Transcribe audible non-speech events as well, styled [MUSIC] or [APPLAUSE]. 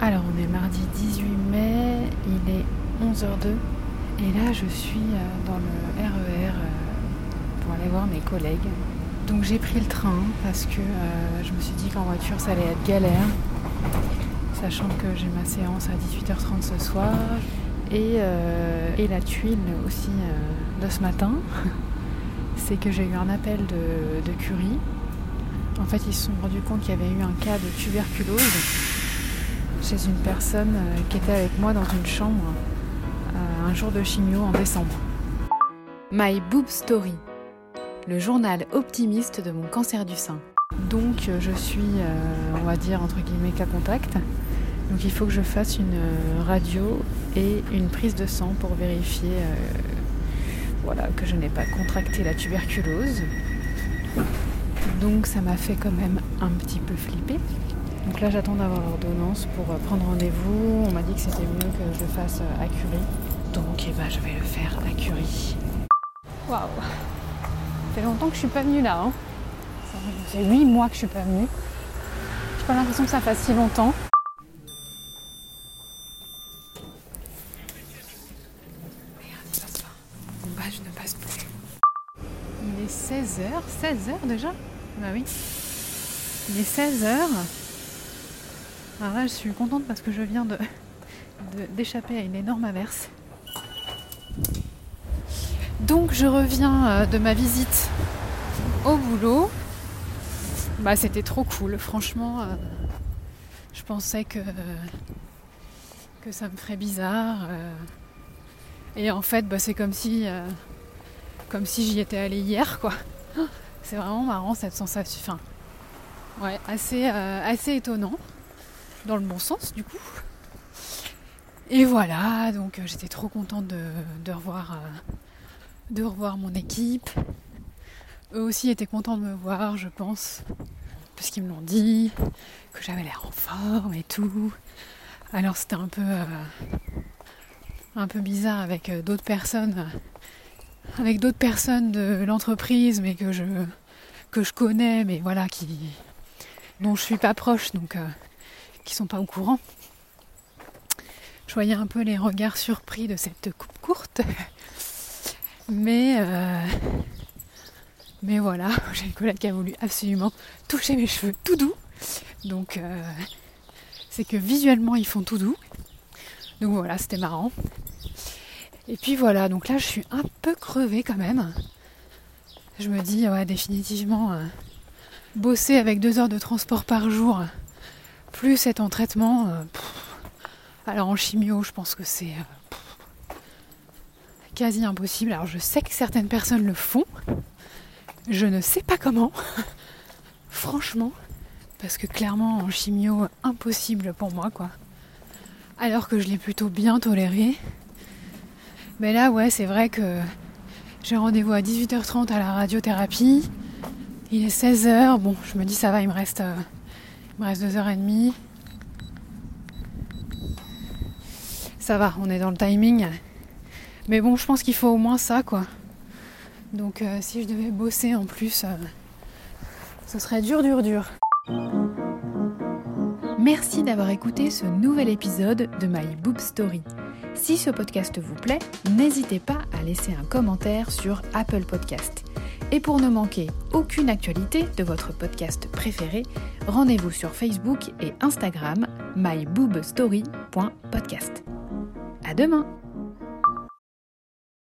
Alors on est mardi 18 mai, il est 11h02 et là je suis euh, dans le RER euh, pour aller voir mes collègues. Donc j'ai pris le train parce que euh, je me suis dit qu'en voiture ça allait être galère, sachant que j'ai ma séance à 18h30 ce soir et, et la tuile aussi de ce matin, [LAUGHS] c'est que j'ai eu un appel de, de Curie. En fait ils se sont rendus compte qu'il y avait eu un cas de tuberculose chez une personne euh, qui était avec moi dans une chambre euh, un jour de chimio en décembre. My Boob Story, le journal optimiste de mon cancer du sein. Donc euh, je suis, on va dire, entre guillemets, cas contact. Donc il faut que je fasse une radio et une prise de sang pour vérifier voilà, que je n'ai pas contracté la tuberculose. Donc ça m'a fait quand même un petit peu flipper. Donc là j'attends d'avoir l'ordonnance pour euh, prendre rendez-vous. On m'a dit que c'était mieux que je le fasse euh, à Curie. Donc eh ben, je vais le faire à Curie. Waouh Ça fait longtemps que je suis pas venue là. Hein. C'est 8 mois que je suis pas venue. J'ai pas l'impression que ça fasse si longtemps. Merde, il passe pas. Bah je ne passe plus. Il est 16h. 16h déjà? Bah oui. Il est 16h. Alors là, je suis contente parce que je viens d'échapper à une énorme averse. Donc je reviens euh, de ma visite au boulot. Bah c'était trop cool, franchement. Euh, je pensais que, que ça me ferait bizarre. Euh. et en fait, bah, c'est comme si, si j'y étais allée hier, quoi. C'est vraiment marrant cette sensation. Enfin, ouais, assez, assez étonnant dans le bon sens du coup. Et voilà, donc euh, j'étais trop contente de, revoir, euh, de revoir mon équipe. Eux aussi étaient contents de me voir, je pense, parce qu'ils me l'ont dit, que j'avais l'air en forme et tout. Alors c'était un peu, euh, un peu bizarre avec d'autres personnes, avec d'autres personnes de l'entreprise, mais que je, que je connais, mais voilà, qui, dont je suis pas proche, donc qui sont pas au courant. Je voyais un peu les regards surpris de cette coupe courte. [LAUGHS] Mais, euh, mais voilà, [LAUGHS] j'ai une collègue qui a voulu absolument toucher mes cheveux tout doux. Donc euh, c'est que visuellement ils font tout doux. Donc voilà, c'était marrant. Et puis voilà, donc là je suis un peu crevée quand même. Je me dis, ouais, définitivement, euh, bosser avec deux heures de transport par jour, plus c'est en traitement. Euh, alors en chimio, je pense que c'est euh, quasi impossible. Alors je sais que certaines personnes le font. Je ne sais pas comment. [LAUGHS] Franchement. Parce que clairement en chimio, impossible pour moi quoi. Alors que je l'ai plutôt bien toléré. Mais là ouais c'est vrai que j'ai rendez-vous à 18h30 à la radiothérapie. Il est 16h. Bon, je me dis ça va, il me reste euh, il me reste deux heures et demie. Ça va, on est dans le timing. Mais bon, je pense qu'il faut au moins ça, quoi. Donc euh, si je devais bosser en plus, euh, ce serait dur, dur, dur. Merci d'avoir écouté ce nouvel épisode de My Boob Story. Si ce podcast vous plaît, n'hésitez pas à laisser un commentaire sur Apple Podcast. Et pour ne manquer aucune actualité de votre podcast préféré, rendez-vous sur Facebook et Instagram myboobstory.podcast. À demain!